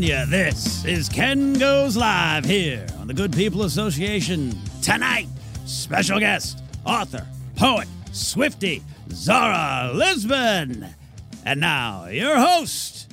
This is Ken Goes Live here on the Good People Association. Tonight, special guest, author, poet, Swifty, Zara Lisbon. And now, your host,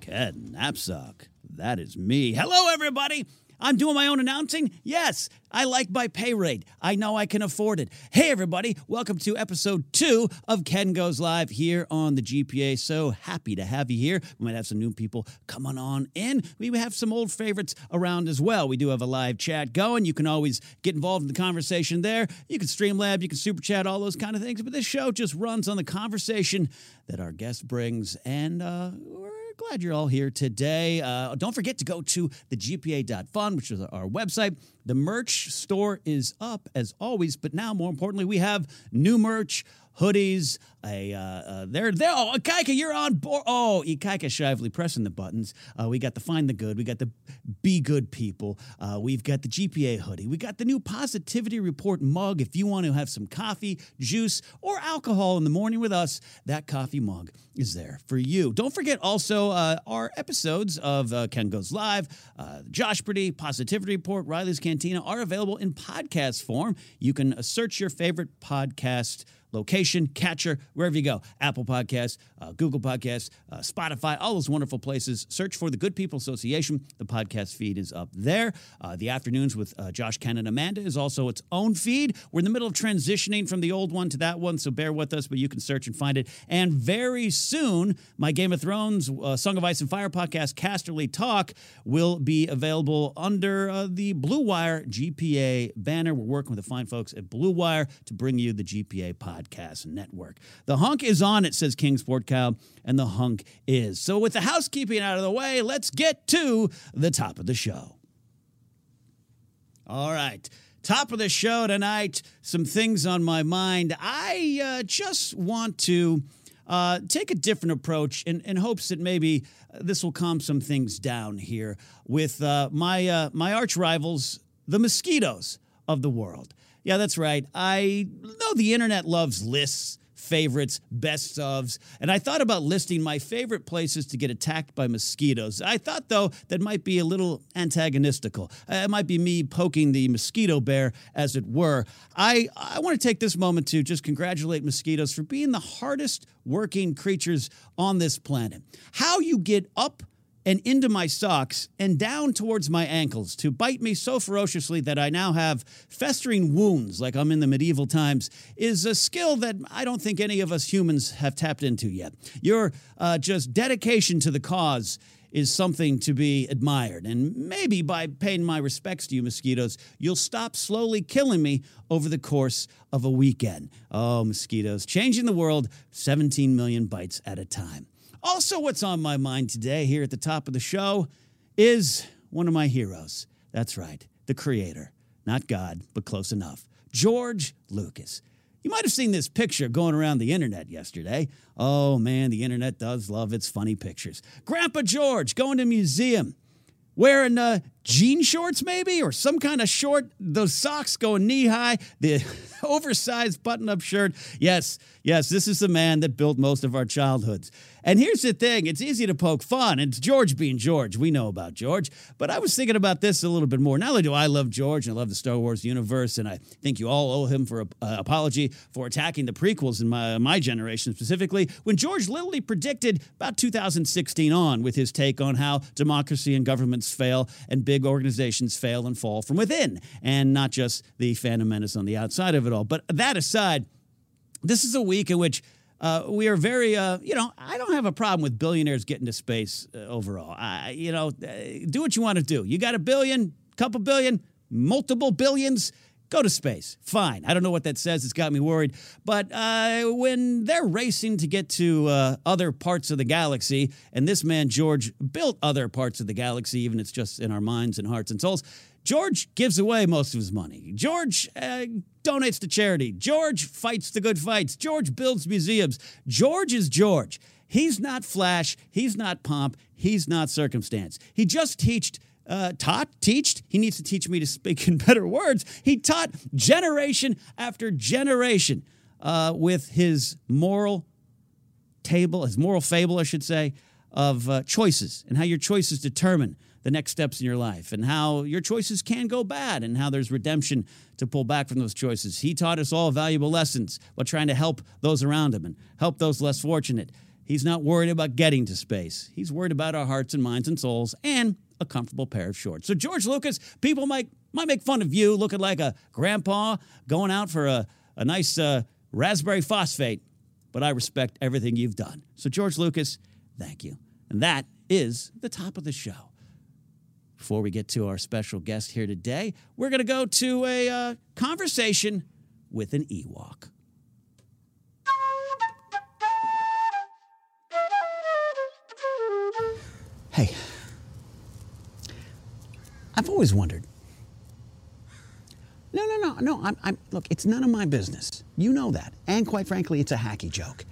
Ken Napzok. That is me. Hello, everybody. I'm doing my own announcing. Yes, I like my pay rate. I know I can afford it. Hey, everybody. Welcome to episode two of Ken Goes Live here on the GPA. So happy to have you here. We might have some new people coming on in. We have some old favorites around as well. We do have a live chat going. You can always get involved in the conversation there. You can Streamlab, you can super chat, all those kind of things. But this show just runs on the conversation that our guest brings. And uh, we're glad you're all here today. Uh, don't forget to go to the GPA.fun, which is our website. The merch store is up as always, but now more importantly, we have new merch hoodies. A uh, uh, they're there. Oh, Ikaika, you're on board. Oh, Ikaika Shively pressing the buttons. Uh, we got the find the good. We got the be good people. Uh, we've got the GPA hoodie. We got the new positivity report mug. If you want to have some coffee, juice, or alcohol in the morning with us, that coffee mug is there for you. Don't forget also uh, our episodes of uh, Ken Goes Live, uh, Josh Pretty, Positivity Report, Riley's Cantina are available in podcast form. You can uh, search your favorite podcast location, catcher, wherever you go. Apple Podcasts, uh, Google Podcasts, uh, Spotify, all those wonderful places. Search for the Good People Association. The podcast feed is up there. Uh, the afternoons with uh, Josh Ken and Amanda is also its own feed. We're in the middle of transitioning from the old one to that one, so bear with us, but you can search and find it. And very soon, my Game of Thrones, uh, Song of Ice and Fire podcast, Casterly Talk, will be available under uh, the Blue Wire GPA banner. We're working with the fine folks at Blue Wire to bring you the GPA podcast network. The hunk is on, it says King Sport Cow, and the hunk is. So, with the housekeeping out of the way, let's get to the top of the show. All right. Top of the show tonight, some things on my mind. I uh, just want to uh, take a different approach in, in hopes that maybe this will calm some things down here with uh, my, uh, my arch rivals, the mosquitoes of the world. Yeah, that's right. I know the internet loves lists, favorites, best ofs, and I thought about listing my favorite places to get attacked by mosquitoes. I thought, though, that might be a little antagonistical. Uh, it might be me poking the mosquito bear, as it were. I, I want to take this moment to just congratulate mosquitoes for being the hardest working creatures on this planet. How you get up and into my socks and down towards my ankles to bite me so ferociously that I now have festering wounds like I'm in the medieval times is a skill that I don't think any of us humans have tapped into yet. Your uh, just dedication to the cause is something to be admired. And maybe by paying my respects to you, mosquitoes, you'll stop slowly killing me over the course of a weekend. Oh, mosquitoes, changing the world 17 million bites at a time. Also, what's on my mind today, here at the top of the show, is one of my heroes. That's right, the creator. Not God, but close enough. George Lucas. You might have seen this picture going around the internet yesterday. Oh man, the internet does love its funny pictures. Grandpa George going to museum, wearing uh, jean shorts maybe, or some kind of short, those socks going knee high, the oversized button up shirt. Yes, yes, this is the man that built most of our childhoods. And here's the thing it's easy to poke fun. It's George being George. We know about George. But I was thinking about this a little bit more. Not only do I love George and I love the Star Wars universe, and I think you all owe him for an uh, apology for attacking the prequels in my, my generation specifically, when George literally predicted about 2016 on with his take on how democracy and governments fail and big organizations fail and fall from within, and not just the Phantom Menace on the outside of it all. But that aside, this is a week in which uh, we are very, uh, you know, I don't have a problem with billionaires getting to space uh, overall. I, you know, uh, do what you want to do. You got a billion, couple billion, multiple billions, go to space. Fine. I don't know what that says. It's got me worried. But uh, when they're racing to get to uh, other parts of the galaxy, and this man, George, built other parts of the galaxy, even if it's just in our minds and hearts and souls. George gives away most of his money. George uh, donates to charity. George fights the good fights. George builds museums. George is George. He's not flash. He's not pomp. He's not circumstance. He just teached. Uh, taught, teached. He needs to teach me to speak in better words. He taught generation after generation uh, with his moral table, his moral fable, I should say, of uh, choices and how your choices determine the next steps in your life and how your choices can go bad and how there's redemption to pull back from those choices. He taught us all valuable lessons while trying to help those around him and help those less fortunate. He's not worried about getting to space. He's worried about our hearts and minds and souls and a comfortable pair of shorts. So George Lucas, people might might make fun of you looking like a grandpa going out for a, a nice uh, raspberry phosphate, but I respect everything you've done. So George Lucas, thank you. And that is the top of the show. Before we get to our special guest here today, we're going to go to a uh, conversation with an Ewok. Hey, I've always wondered. No, no, no, no. I'm, I'm, look, it's none of my business. You know that. And quite frankly, it's a hacky joke.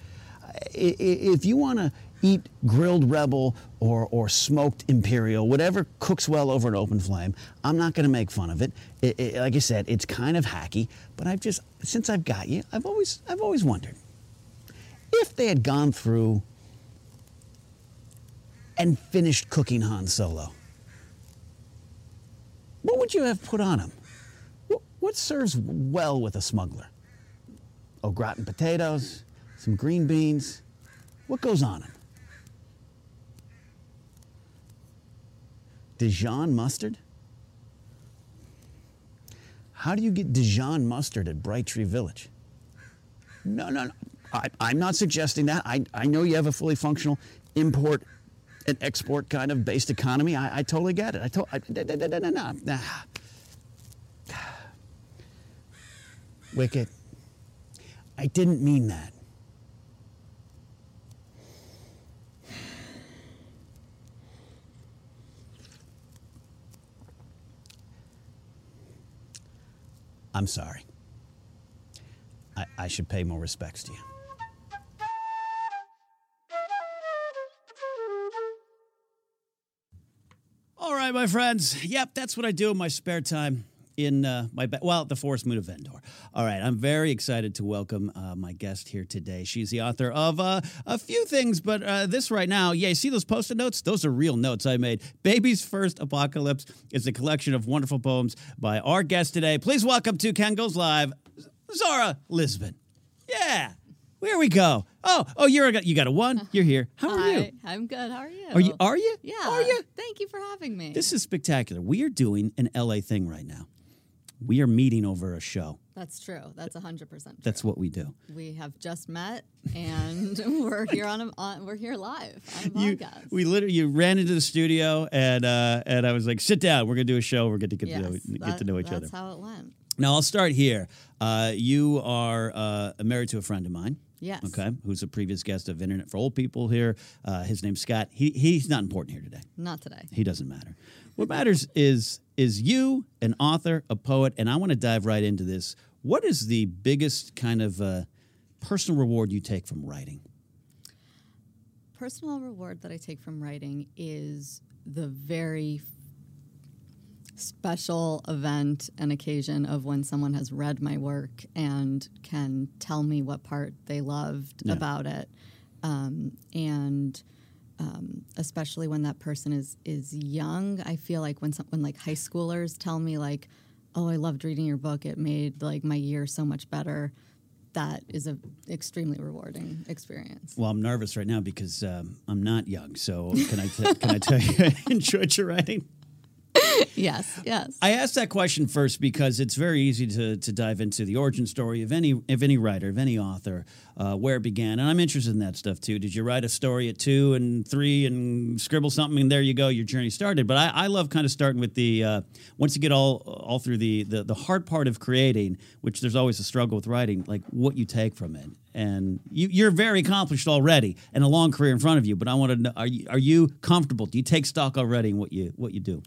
If you want to eat grilled rebel or, or smoked imperial, whatever cooks well over an open flame, I'm not going to make fun of it. It, it. Like I said, it's kind of hacky, but I've just, since I've got you, I've always, I've always wondered if they had gone through and finished cooking Han Solo, what would you have put on him? What serves well with a smuggler? Au gratin potatoes, some green beans. What goes on them? Dijon mustard? How do you get Dijon mustard at Bright Tree Village? No, no, no. I, am not suggesting that. I, I know you have a fully functional import and export kind of based economy. I, I totally get it. I told. No. Wicket, I didn't mean that. I'm sorry. I, I should pay more respects to you. Right, my friends. Yep, that's what I do in my spare time in uh, my ba- well the forest moon of Endor. All right, I'm very excited to welcome uh, my guest here today. She's the author of uh, a few things, but uh, this right now, yeah, see those post-it notes? Those are real notes I made. Baby's First Apocalypse is a collection of wonderful poems by our guest today. Please welcome to Ken Goes Live, Zara Lisbon. Yeah. Here we go. Oh, oh, you're a, you got a one. You're here. How are Hi, you? I'm good. How are you? Are you? Are you? Yeah. Are you? Thank you for having me. This is spectacular. We are doing an LA thing right now. We are meeting over a show. That's true. That's 100% true. That's what we do. We have just met and we're here on, a, on we're here live on You, podcast. we literally you ran into the studio and uh, and I was like, sit down. We're gonna do a show. We're gonna get to yes, know, get that- to know each other. That's how it went. Now I'll start here. Uh, you are uh, married to a friend of mine. Yes. Okay. Who's a previous guest of Internet for Old People here. Uh, his name's Scott. He he's not important here today. Not today. He doesn't matter. What matters is is you an author, a poet, and I want to dive right into this. What is the biggest kind of uh, personal reward you take from writing? Personal reward that I take from writing is the very special event and occasion of when someone has read my work and can tell me what part they loved Yeah. about it. Um, and um, especially when that person is is young, I feel like when some, when like high schoolers tell me like, "Oh, I loved reading your book. It made like my year so much better." That is a extremely rewarding experience. Well, I'm nervous right now because um, I'm not young. So can I t- can I tell you I enjoyed your writing? yes, yes. I asked that question first because it's very easy to, to dive into the origin story of any of any writer, of any author, uh, where it began, and I'm interested in that stuff too. Did you write a story at two and three and scribble something, and there you go, your journey started? But I, I love kind of starting with the uh, once you get all all through the, the the hard part of creating, which there's always a struggle with writing, like what you take from it. And you, you're very accomplished already, and a long career in front of you. But I want to know: are you are you comfortable? Do you take stock already in what you what you do?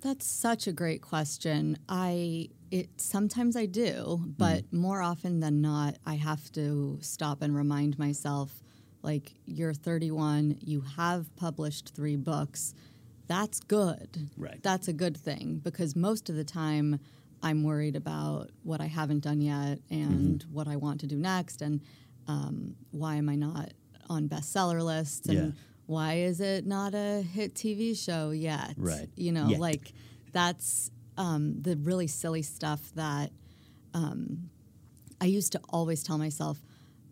That's such a great question. I it sometimes I do, but more often than not, I have to stop and remind myself, like you're 31, you have published three books. That's good. Right. That's a good thing because most of the time I'm worried about what I haven't done yet and what I want to do next and um, why am I not on bestseller lists and Yeah. Why is it not a hit TV show yet? Right. You know, Yet. like that's um, the really silly stuff that um, I used to always tell myself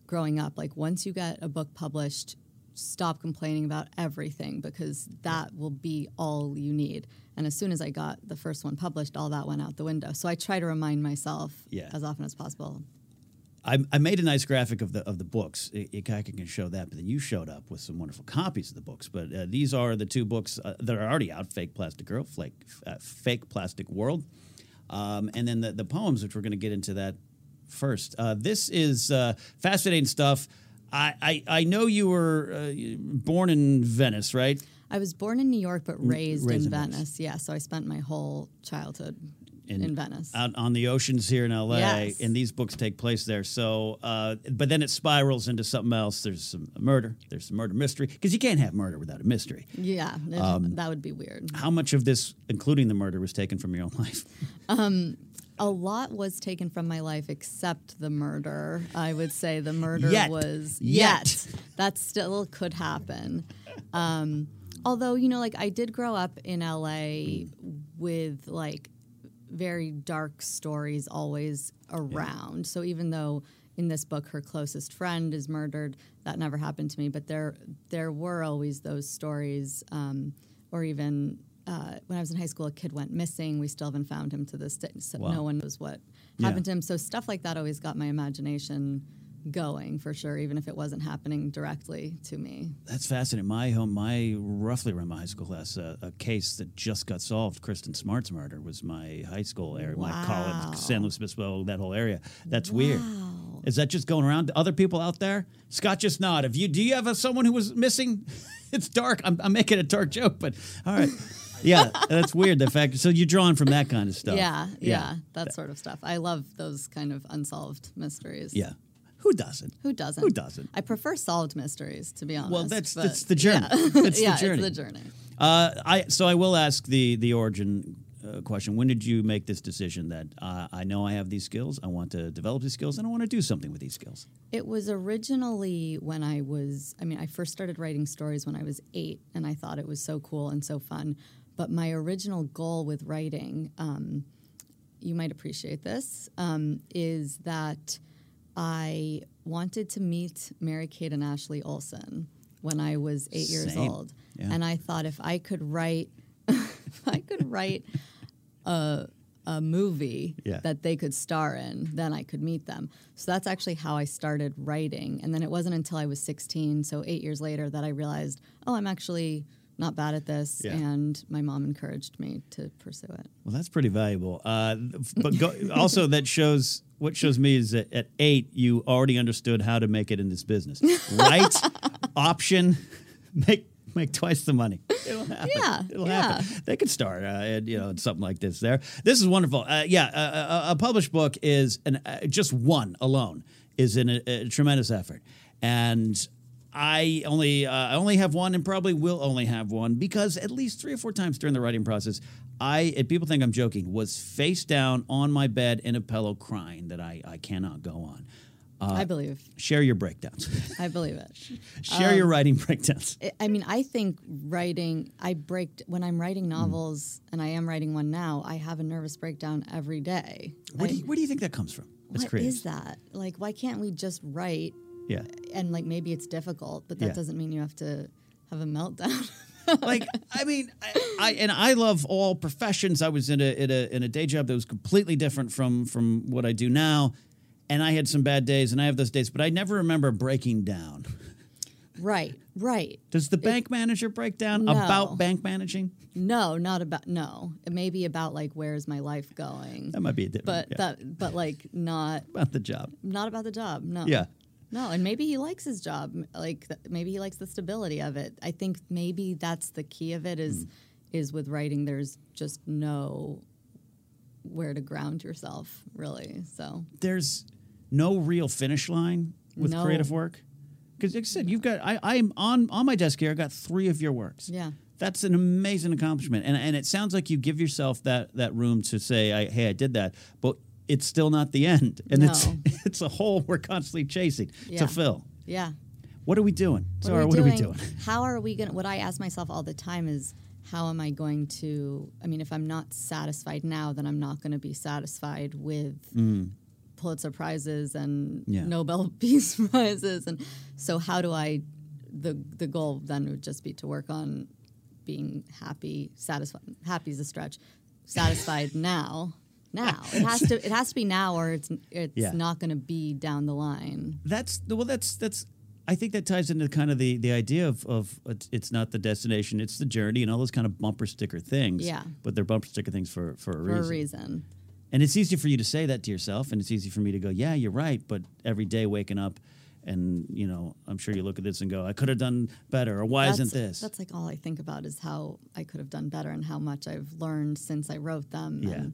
growing up. Like, once you get a book published, stop complaining about everything because that will be all you need. And as soon as I got the first one published, all that went out the window. So I try to remind myself Yeah. as often as possible. I, I made a nice graphic of the of the books. I, I can show that, but then you showed up with some wonderful copies of the books. But uh, these are the two books uh, that are already out: "Fake Plastic Girl," "Fake uh, Fake Plastic World," um, and then the, the poems, which we're going to get into that first. Uh, this is uh, fascinating stuff. I, I I know you were uh, born in Venice, right? I was born in New York but raised, raised in in Venice. Venice. Yeah, so I spent my whole childhood In- in, Venice. out on the oceans here in LA, Yes. and these books take place there. So, uh, but then it spirals into something else. There's some murder. There's some murder mystery because you can't have murder without a mystery. yeah, Um, that would be weird. How much of this, including the murder, was taken from your own life? A lot was taken from my life except the murder. I would say the murder Yet. was Yet. That still could happen. Um, although you know, like I did grow up in LA with like very dark stories always around. So even though in this book her closest friend is murdered, that never happened to me. But there there were always those stories, um, or even. Uh, when I was in high school, a kid went missing. We still haven't found him to this day. So Wow. no one knows what Yeah. happened to him. So stuff like that always got my imagination going for sure, even if it wasn't happening directly to me. That's fascinating. My home, my roughly around my high school class, uh, a case that just got solved. Kristin Smart's murder was my high school area, my college, San Luis Obispo, that whole area. That's weird. Is that just going around? to Other people out there? Scott, just nod. If you do, you have a, someone who was missing? it's dark. I'm, I'm making a dark joke, but all right. Yeah, that's weird. The fact. So you're drawing from that kind of stuff. Yeah, yeah, that sort of stuff. I love those kind of unsolved mysteries. Yeah. Who doesn't? Who doesn't? Who doesn't? I prefer solved mysteries, to be honest. Well, that's that's the journey. Yeah, That's yeah the journey. it's the journey. Uh, I so I will ask the the origin uh, question. When did you make this decision that uh, I know I have these skills, I want to develop these skills, and I want to do something with these skills? It was originally when I was, I mean, I first started writing stories when I was eight, and I thought it was so cool and so fun. But my original goal with writing, um, you might appreciate this, um, is that I wanted to meet Mary Kate and Ashley Olsen when I was eight years old. Yeah. And I thought if I could write, if I could write a, a movie Yeah. that they could star in, then I could meet them. So that's actually how I started writing. And then it wasn't until I was 16, so eight years later, that I realized, oh, I'm actually not bad at this. Yeah. And my mom encouraged me to pursue it. Well, that's pretty valuable. Uh, but go, also, that shows what shows me is that at eight, you already understood how to make it in this business. Right option, make make twice the money. It'll happen. Yeah, it'll yeah. happen. They could start, uh, and, you know, something like this. There, this is wonderful. Uh, yeah, a, a, a published book is an uh, just one alone is in a, a tremendous effort, and. I only uh, I only have one and probably will only have one because at least three or four times during the writing process, I and people think I'm joking was face down on my bed in a pillow crying that I, I cannot go on. Uh, I believe. Share your breakdowns. I believe it. Share Um, your writing breakdowns. I- I mean, I think writing, I break, when I'm writing novels, and I am writing one now, I have a nervous breakdown every day. Where do you, where do you think that comes from? What creatives? is that? Like, why can't we just write? Yeah. And like, maybe it's difficult, but that Yeah. doesn't mean you have to have a meltdown. like I mean, I, I and I love all professions. I was in a, in a in a day job that was completely different from from what I do now, and I had some bad days, and I have those days, but I never remember breaking down. right, right. Does the bank manager break down No. about bank managing? No, not about, no. It may be about like, where's my life going? That might be a different. But yeah, that, but like, not, about the job. not about the job. No. Yeah. No, and maybe he likes his job. Like maybe he likes the stability of it. I think maybe that's the key of it is is is with writing there's just no where to ground yourself, really. So, There's no real finish line with No. creative work. Because like I said, you've got I, I'm on on my desk here. I got three of your works. yeah. That's an amazing accomplishment, and and it sounds like you give yourself that that room to say, I, "Hey, I did that," but it's still not the end, and No. it's a hole we're constantly chasing Yeah. to fill. Yeah. What are we doing? What are we what doing? are we doing? How are we going to, what I ask myself all the time is, how am I going to, I mean, if I'm not satisfied now, then I'm not going to be satisfied with Pulitzer Prizes and Mm. Yeah. Nobel Peace Prizes. And so, how do I, the, the goal then would just be to work on being happy, satisfied. Happy is a stretch. Satisfied now. Now it has to. It has to be now, or it's it's Yeah. not going to be down the line. That's well. That's that's. I think that ties into kind of the the idea of of it's, not the destination, it's the journey, and all those kind of bumper sticker things. Yeah. But they're bumper sticker things for for a For reason. a reason. And it's easy for you to say that to yourself, and it's easy for me to go, yeah, you're right. But every day waking up, and you know, I'm sure you look at this and go, I could have done better, or why isn't this? That's like all I think about is how I could have done better and how much I've learned since I wrote them. Yeah. And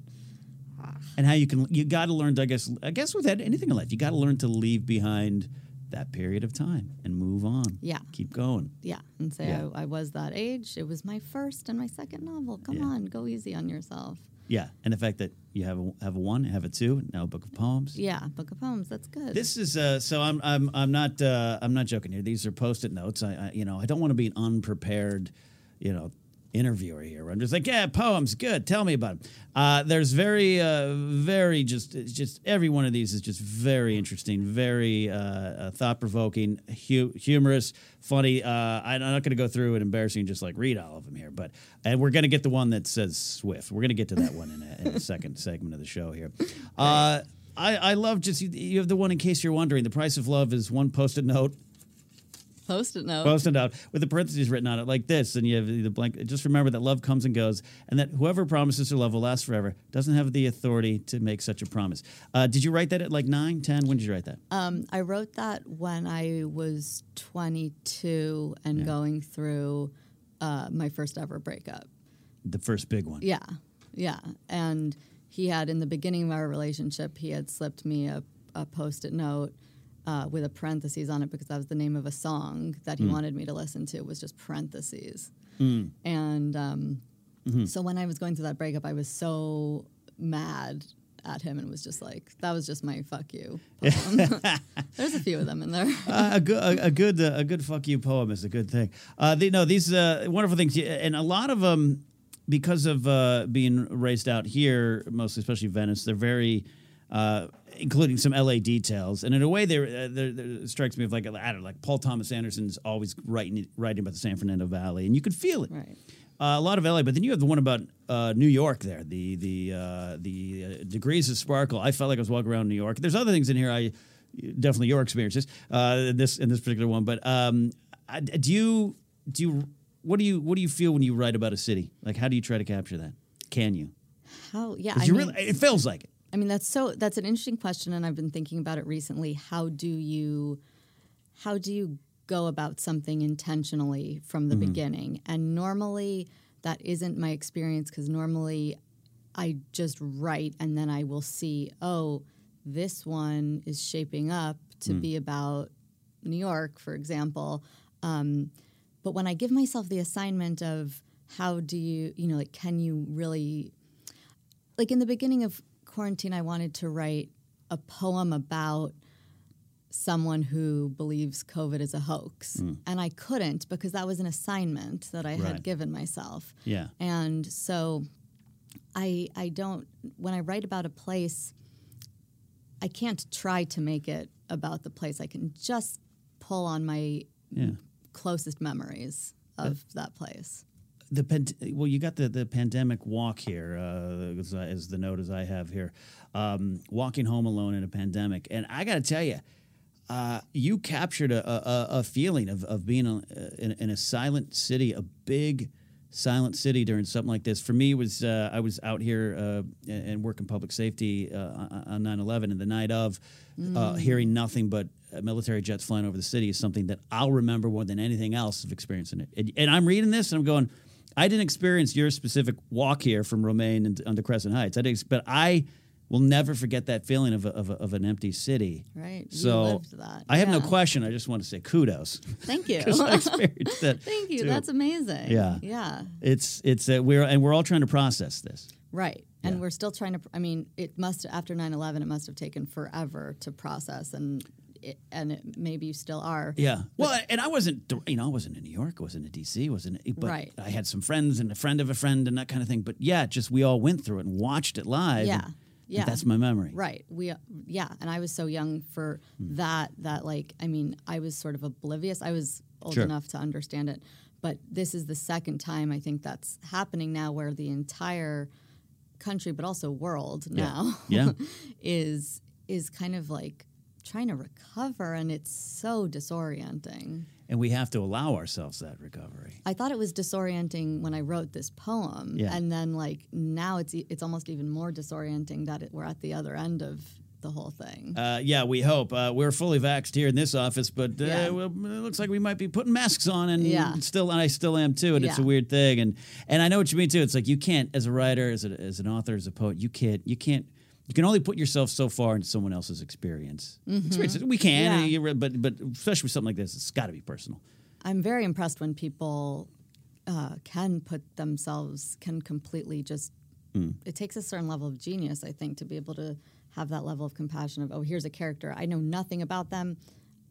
and how you can you got to learn to, I guess I guess with that, anything in life you got to learn to leave behind that period of time and move on Yeah. keep going yeah, and say Yeah. I, I was that age. It was my first and my second novel. Come Yeah. on, go easy on yourself. yeah and the fact that you have a, have a one have a two now a book of poems Yeah, book of poems. That's good. this is uh, so I'm I'm I'm not uh, I'm not joking here. These are post-it notes. I, I you know I don't want to be an unprepared, you know, interviewer here. I'm just like yeah, poems, good. Tell me about them. Uh, there's very uh, very just just every one of these is just very interesting, very uh, uh, thought-provoking, hu- humorous, funny. Uh, I'm not going to go through and embarrassing just like read all of them here, but and we're going to get the one that says Swift. We're going to get to that one in a, in a second segment of the show here. Uh, I, I love just you, have the one in case you're wondering. The price of love is one post-it note, Post-it note. post-it note with the parentheses written on it like this, and you have the blank. Just remember that love comes and goes, and that whoever promises their love will last forever doesn't have the authority to make such a promise. Uh, did you write that at like nine, ten? When did you write that? Um, I wrote that when I was 22 and going through uh, my first ever breakup. The first big one. Yeah, yeah. And he had, in the beginning of our relationship, he had slipped me a, a post it note uh, with a parentheses on it because that was the name of a song that he wanted me to listen to, was just parentheses. And um, so when I was going through that breakup, I was so mad at him and was just like, that was just my fuck you poem. There's a few of them in there. uh, a good, a, a good, uh, a good fuck you poem is a good thing. Uh, they, no, these uh, wonderful things, and a lot of them, because of uh, being raised out here, mostly, especially Venice, they're very, uh, including some LA details, and in a way, they're, uh, it strikes me of like I don't know, like Paul Thomas Anderson's always writing writing about the San Fernando Valley, and you could feel it. Right. Uh, a lot of LA, but then you have the one about uh, New York. There, the the uh, the uh, degrees of sparkle. I felt like I was walking around New York. There's other things in here. I definitely your experiences uh, in this in this particular one. But um, I, do you do you what do you what do you feel when you write about a city? Like, how do you try to capture that? Can you? How, yeah, I you mean, really, it feels like it. I mean, that's so that's an interesting question, and I've been thinking about it recently. How do you how do you go about something intentionally from the beginning? And normally that isn't my experience because normally I just write and then I will see, oh, this one is shaping up to be about New York, for example. Um, but when I give myself the assignment of how do you, you know, like, can you really like in the beginning of quarantine, I wanted to write a poem about someone who believes COVID is a hoax. Hmm. And I couldn't because that was an assignment that I Right. had given myself. Yeah. And so I I don't when I write about a place I can't try to make it about the place. I can just pull on my Yeah. closest memories of that place. The pand- well, you got the the pandemic walk here, uh, as, I- as the note as I have here, um, walking home alone in a pandemic, and I got to tell you, uh, you captured a, a, a feeling of of being a, in, in a silent city, a big silent city during something like this. For me, it was uh, I was out here uh, and working public safety uh, on 9/11, and the night of, uh, hearing nothing but uh, military jets flying over the city is something that I'll remember more than anything else of experiencing it. And, and I'm reading this and I'm going, I didn't experience your specific walk here from Romaine and onto Crescent Heights. I didn't, but I will never forget that feeling of, a, of, a, of an empty city. Right. You So. I have no question. I just want to say kudos Thank you. I experienced that. Thank you. too. That's amazing. Yeah. Yeah. It's it's uh, we're and we're all trying to process this. Right. And Yeah. we're still trying to, I mean, it must, after 9 11, it must have taken forever to process. And and maybe you still are. Yeah. Well, and I wasn't, you know, I wasn't in New York, I wasn't in D.C., wasn't, but Right. I had some friends and a friend of a friend and that kind of thing. But yeah, just we all went through it and watched it live. Yeah. and- Yeah. that's my memory. Right. We uh, yeah, and I was so young for hmm. that that like I mean, I was sort of oblivious. I was old Sure. enough to understand it, but this is the second time I think that's happening now where the entire country but also world now Yeah. is is kind of like trying to recover and it's so disorienting. And we have to allow ourselves that recovery. I thought it was disorienting when I wrote this poem, Yeah. and then like now it's it's almost even more disorienting that it, we're at the other end of the whole thing. Uh, yeah, we hope. Uh, we're fully vaxxed here in this office, but uh, Yeah. well, it looks like we might be putting masks on, and Yeah. still, and I still am too. And it's a weird thing, and and I know what you mean too. It's like you can't, as a writer, as, a, as an author, as a poet, you can't, you can't, you can only put yourself so far into someone else's experience. Experience. We can, Mm-hmm. Yeah. but but especially with something like this, it's got to be personal. I'm very impressed when people uh, can put themselves can completely just. Hmm. It takes a certain level of genius, I think, to be able to have that level of compassion of oh, here's a character I know nothing about them.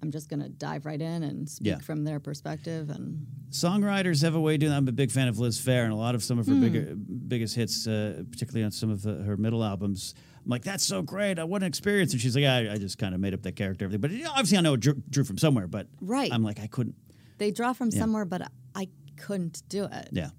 I'm just going to dive right in and speak Yeah. from their perspective and Songwriters have a way of doing that. I'm a big fan of Liz Phair, and a lot of some of her Hmm. bigger, biggest hits, uh, particularly on some of the, her middle albums. I'm like, that's so great. I want an experience. And she's like, I, I just kind of made up that character. everything. But you know, obviously, I know it drew, drew from somewhere, but Right. I'm like, I couldn't. they draw from somewhere, but I couldn't do it. Yeah.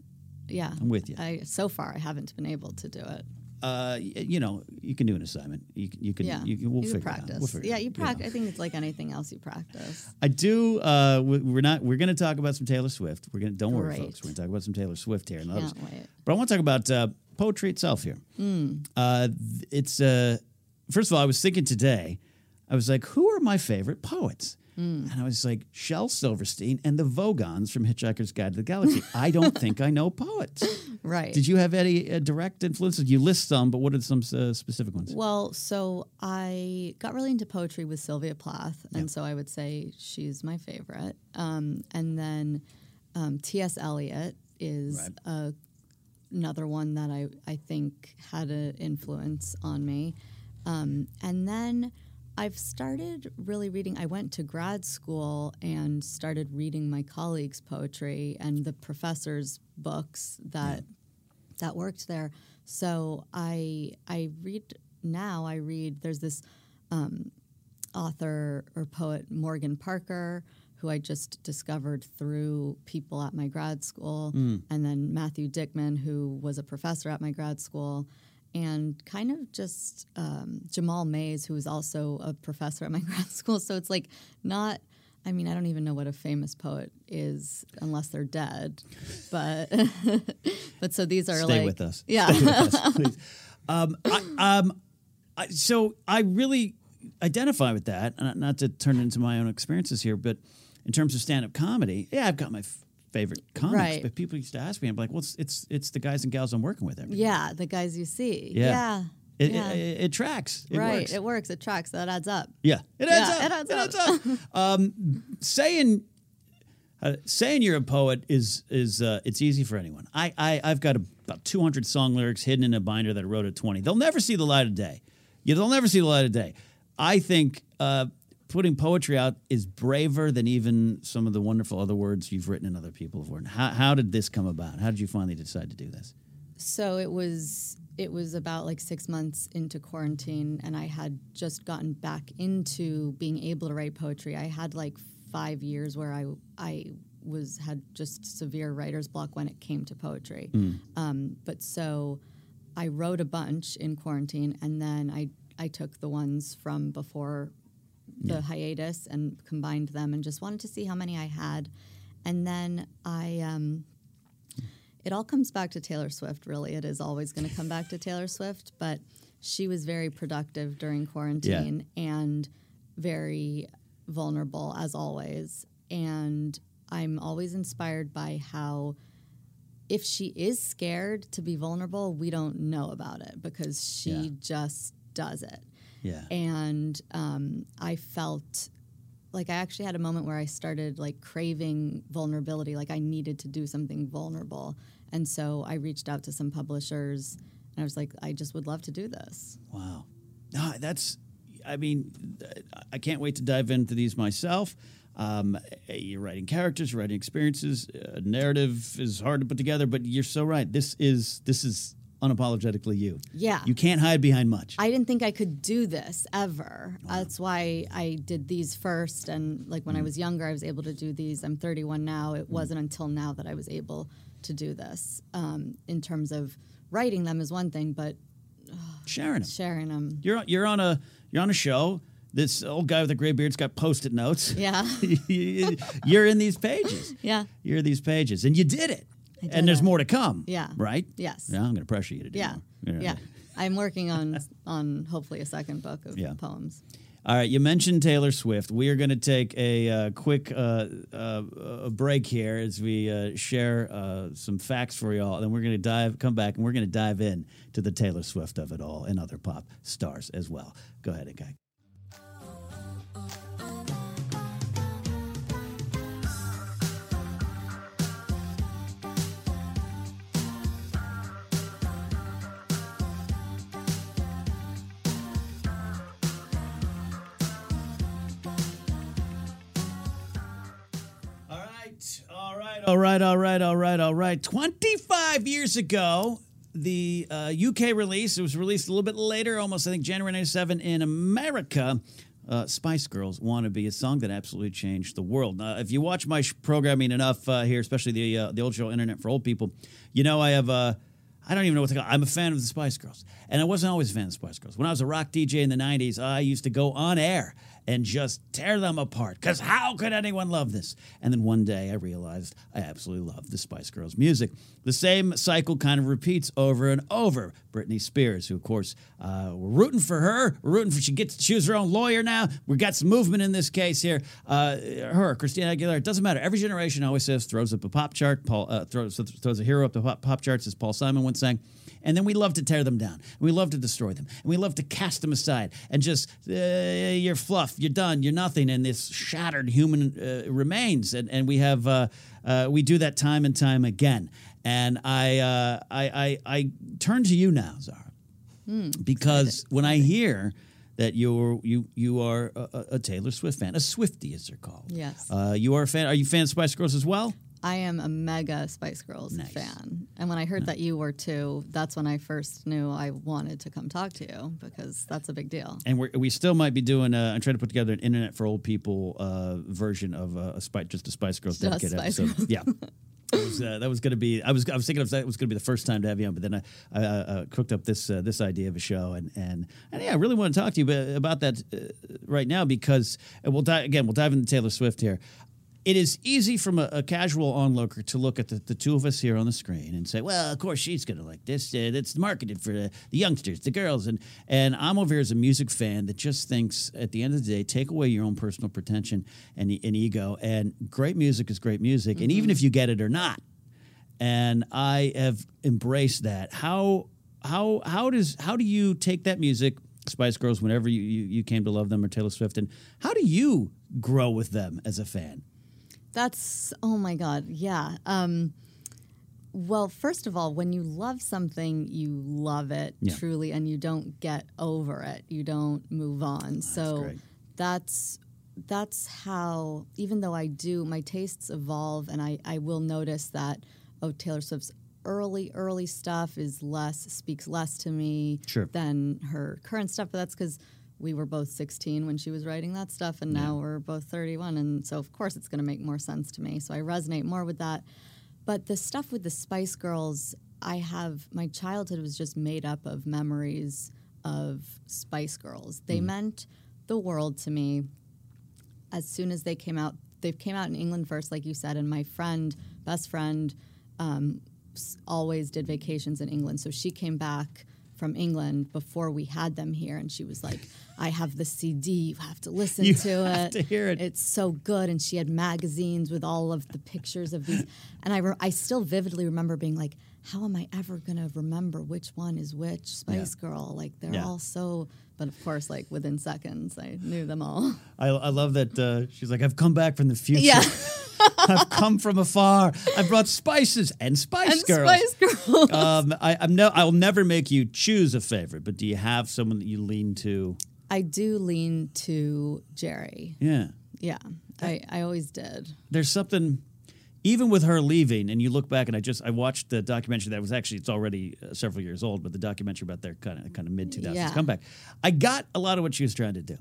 Yeah, I'm with you. I so far I haven't been able to do it. Uh, you know, you can do an assignment. You, can- you can, Yeah, you, can- we'll you figure practice. it out. We'll figure yeah, it you know. practice. I think it's like anything else. You practice. I do. Uh, we- we're not. We're going to talk about some Taylor Swift. We're going. to Don't worry, folks. We're going to talk about some Taylor Swift here. Can't wait. But I want to talk about uh, poetry itself here. Hmm. Uh, it's uh, first of all, I was thinking today. I was like, who are my favorite poets? Hmm. And I was like, Shel Silverstein and the Vogons from Hitchhiker's Guide to the Galaxy. I don't think I know poets. Right. Did you have any uh, direct influences? You list some, but what are some uh, specific ones? Well, so I got really into poetry with Sylvia Plath, and so I would say she's my favorite. Um, and then um, T.S. Eliot is Right. a, another one that I, I think had an influence on me. Um, and then I've started really reading. I went to grad school and started reading my colleagues' poetry and the professors' books that that worked there. So I I read now. I read. There's this um, author or poet Morgan Parker who I just discovered through people at my grad school, and then Matthew Dickman who was a professor at my grad school. And kind of just um, Jamal Mays, who was also a professor at my grad school. So it's like not I mean, I don't even know what a famous poet is unless they're dead. But but so these are Stay like with us. Yeah. Stay with us, please. Um, I, um, I, so I really identify with that, and not to turn into my own experiences here, but in terms of stand-up comedy, yeah, I've got my f- favorite comics. Right. But people used to ask me, I'm like, well, it's it's, it's the guys and gals I'm working with every day. Yeah, the guys you see. Yeah. Yeah. It, yeah. it, it tracks. It right. works. It works. It tracks. That adds up. Yeah, it adds Yeah, up. it adds up. up. um, saying uh, saying you're a poet is is uh, it's easy for anyone. I, I I've got about 200 song lyrics hidden in a binder that I wrote at 20. They'll never see the light of day. Yeah, they'll never see the light of day. I think uh, putting poetry out is braver than even some of the wonderful other words you've written and other people have written. How, how did this come about? How did you finally decide to do this? So it was it was about like six months into quarantine, and I had just gotten back into being able to write poetry. I had like five years where I I was had just severe writer's block when it came to poetry. Um, but so I wrote a bunch in quarantine, and then I I took the ones from before the hiatus and combined them, and just wanted to see how many I had, and then I. Um, it all comes back to Taylor Swift, really. It is always going to come back to Taylor Swift, but she was very productive during quarantine and very vulnerable, as always. And I'm always inspired by how, if she is scared to be vulnerable, we don't know about it because she Yeah. just does it. Yeah. And um, I felt like I actually had a moment where I started like craving vulnerability, like I needed to do something vulnerable. And so I reached out to some publishers and I was like, I just would love to do this. Wow. No, that's I mean, I can't wait to dive into these myself. Um, you're writing characters, you're writing experiences. Uh, narrative is hard to put together, but you're so right. This is this is unapologetically you. Yeah. You can't hide behind much. I didn't think I could do this ever. That's why I did these first. And like when I was younger, I was able to do these. I'm 31 now. It wasn't until now that I was able to do this. Um, in terms of writing them is one thing, but Sharing them. sharing them. You're on- you're on a you're on a show. This old guy with a gray beard's got post-it notes. Yeah. you're in these pages. Yeah. You're in these pages, and you did it. And there's more to come. Yeah. Right. Yes. Yeah, I'm going to pressure you to do Yeah. more. Yeah. I'm working on on hopefully a second book of Yeah. poems. All right, you mentioned Taylor Swift. We are going to take a uh, quick uh, uh, a break here as we uh, share uh, some facts for y'all. Then we're going to dive, come back, and we're going to dive in to the Taylor Swift of it all and other pop stars as well. Go ahead, guy. All right, all right, all right, all right, all right. 25 years ago, the uh, UK release, it was released a little bit later, almost, I think, January 97 in America. Uh, Spice Girls Wannabe a song that absolutely changed the world. Uh, if you watch my sh- programming enough uh, here, especially the uh, the old show Internet for Old People, you know I have uh, I don't even know what to call. I'm a fan of the Spice Girls, and I wasn't always a fan of the Spice Girls. When I was a rock DJ in the '90s, I used to go on air and just tear them apart. Because how could anyone love this? And then one day, I realized I absolutely love the Spice Girls music. The same cycle kind of repeats over and over. Britney Spears, who of course uh, we're rooting for her, we're rooting for she gets to choose her own lawyer now. We got some movement in this case here. Uh, her, Christina Aguilera, it doesn't matter. Every generation always says throws up a pop chart. Paul uh, throws throws a hero up the pop, pop charts, as Paul Simon once sang. And then we love to tear them down. And we love to destroy them. And we love to cast them aside and just, uh, you're fluff, you're done, you're nothing. And this shattered human uh, remains. And, and we have, uh, uh, we do that time and time again. And I, uh, I, I, I turn to you now, Zara, because when I hear that you're you you are a, a- a Taylor Swift fan, a Swifty as they're called. Yes. Uh, you are a fan. Are you a fan of Spice Girls as well? I am a mega Spice Girls Nice. fan. And when I heard that you were too, that's when I first knew I wanted to come talk to you because that's a big deal. and we're, we still might be doing. Uh, I'm trying to put together an internet for old people uh, version of uh, a Spice, just a Spice Girls Just dedicated Spice episode. Yeah. Was, uh, that was going to be. I was. I was thinking of that was going to be the first time to have you on, but then I, I uh, uh, cooked up this uh, this idea of a show, and and and yeah, I really want to talk to you about that uh, right now because we'll dive again. We'll dive into Taylor Swift here. It is easy from a, a casual onlooker to look at the, the two of us here on the screen and say, "Well, of course she's going to like this. Uh, it's marketed for the, the youngsters, the girls." And and I'm over here as a music fan that just thinks, at the end of the day, take away your own personal pretension and, and ego, and great music is great music, and even if you get it or not, and I have embraced that. How how how does how do you take that music, Spice Girls, whenever you, you, you came to love them or Taylor Swift, and how do you grow with them as a fan? That's oh my god, yeah. Um, well, first of all, when you love something, you love it Yeah. truly, and you don't get over it. You don't move on. so great. that's that's how. Even though I do, my tastes evolve, and I I will notice that oh Taylor Swift's early early stuff is less speaks less to me Sure. than her current stuff. But that's because we were both 16 when she was writing that stuff, and now we're both 31. And so, of course, it's going to make more sense to me. So I resonate more with that. But the stuff with the Spice Girls, I have my childhood was just made up of memories of Spice Girls. They meant the world to me as soon as they came out. They came out in England first, like you said, and my friend, best friend, um, always did vacations in England. So she came back from England before we had them here, and she was like, "I have the CD. You have to listen You to have it. to hear it." It's so good." And she had magazines with all of the pictures of these, and I re- I still vividly remember being like, "How am I ever gonna remember which one is which Spice Girl? Like they're Yeah. all so." But of course, like within seconds, I knew them all. I, I love that uh, she's like, I've come back from the future. Yeah. I've come from afar. I brought spices and Spice and Girls. Spice Girls. Um, I, I'm no, I'll never make you choose a favorite, but do you have someone that you lean to? I do lean to Geri. Yeah. Yeah, I, I always did. There's something, even with her leaving, and you look back, and I just I watched the documentary that was actually it's already uh, several years old, but the documentary about their kind of kind of mid 2000s Yeah. comeback. I got a lot of what she was trying to do.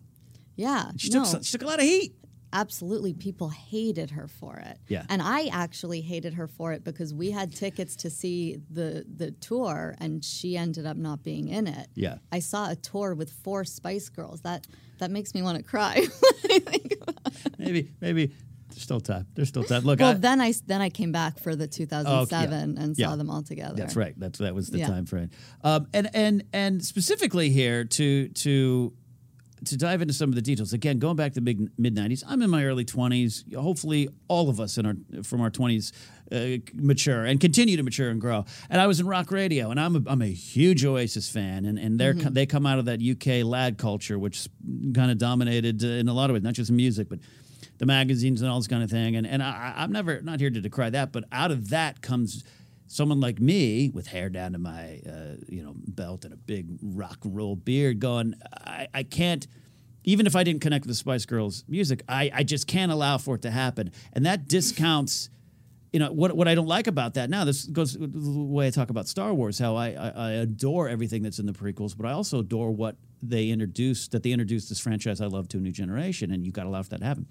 Yeah, She no, took some- she took a lot of heat. absolutely. People hated her for it. Yeah. and I actually hated her for it because we had tickets to see the the tour, and she ended up not being in it. Yeah. I saw a tour with four Spice Girls. That that makes me want to cry. Maybe maybe there's still time. There's still time. Look, well, I, then I then I came back for the 2007 and saw Yeah. them all together. That's right. That's that was the Yeah. time frame. Um, and and and specifically here to to to dive into some of the details. Again, going back to the mid '90s, I'm in my early 20s. Hopefully, all of us in our from our 20s uh, mature and continue to mature and grow. And I was in rock radio, and I'm a, I'm a huge Oasis fan, and and they're Mm-hmm. they come out of that UK lad culture, which kind of dominated uh, in a lot of ways, not just music, but the magazines and all this kind of thing. And and I, I'm never not here to decry that, but out of that comes someone like me with hair down to my uh, you know belt and a big rock and roll beard going I, I can't even if I didn't connect with the Spice Girls music I, I just can't allow for it to happen and that discounts you know what what I don't like about that now this goes the way I talk about Star Wars how I, I, I adore everything that's in the prequels but I also adore what they introduced that they introduced this franchise I love to a new generation and you got to allow for that to happen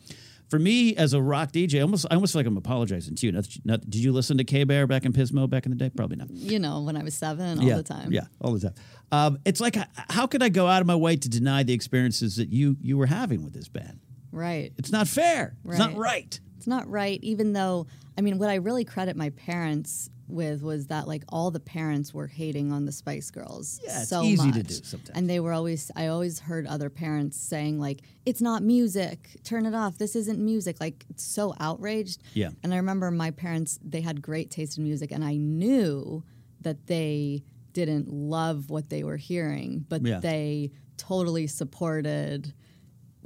for me as a rock DJ, almost I almost feel like I'm apologizing to you. Not, not, did you listen to K Bear back in Pismo back in the day? Probably not. You know, when I was seven, all yeah, the time. Yeah, all the time. Um, it's like, how could I go out of my way to deny the experiences that you you were having with this band? Right. It's not fair. Right. It's not right. It's not right, even though, I mean, what I really credit my parents with was that, like, all the parents were hating on the Spice Girls. Yeah, it's so easy much. to do sometimes. And they were always, I always heard other parents saying, like, it's not music, turn it off, this isn't music. Like, so outraged. Yeah. And I remember my parents, they had great taste in music, and I knew that they didn't love what they were hearing, but Yeah. they totally supported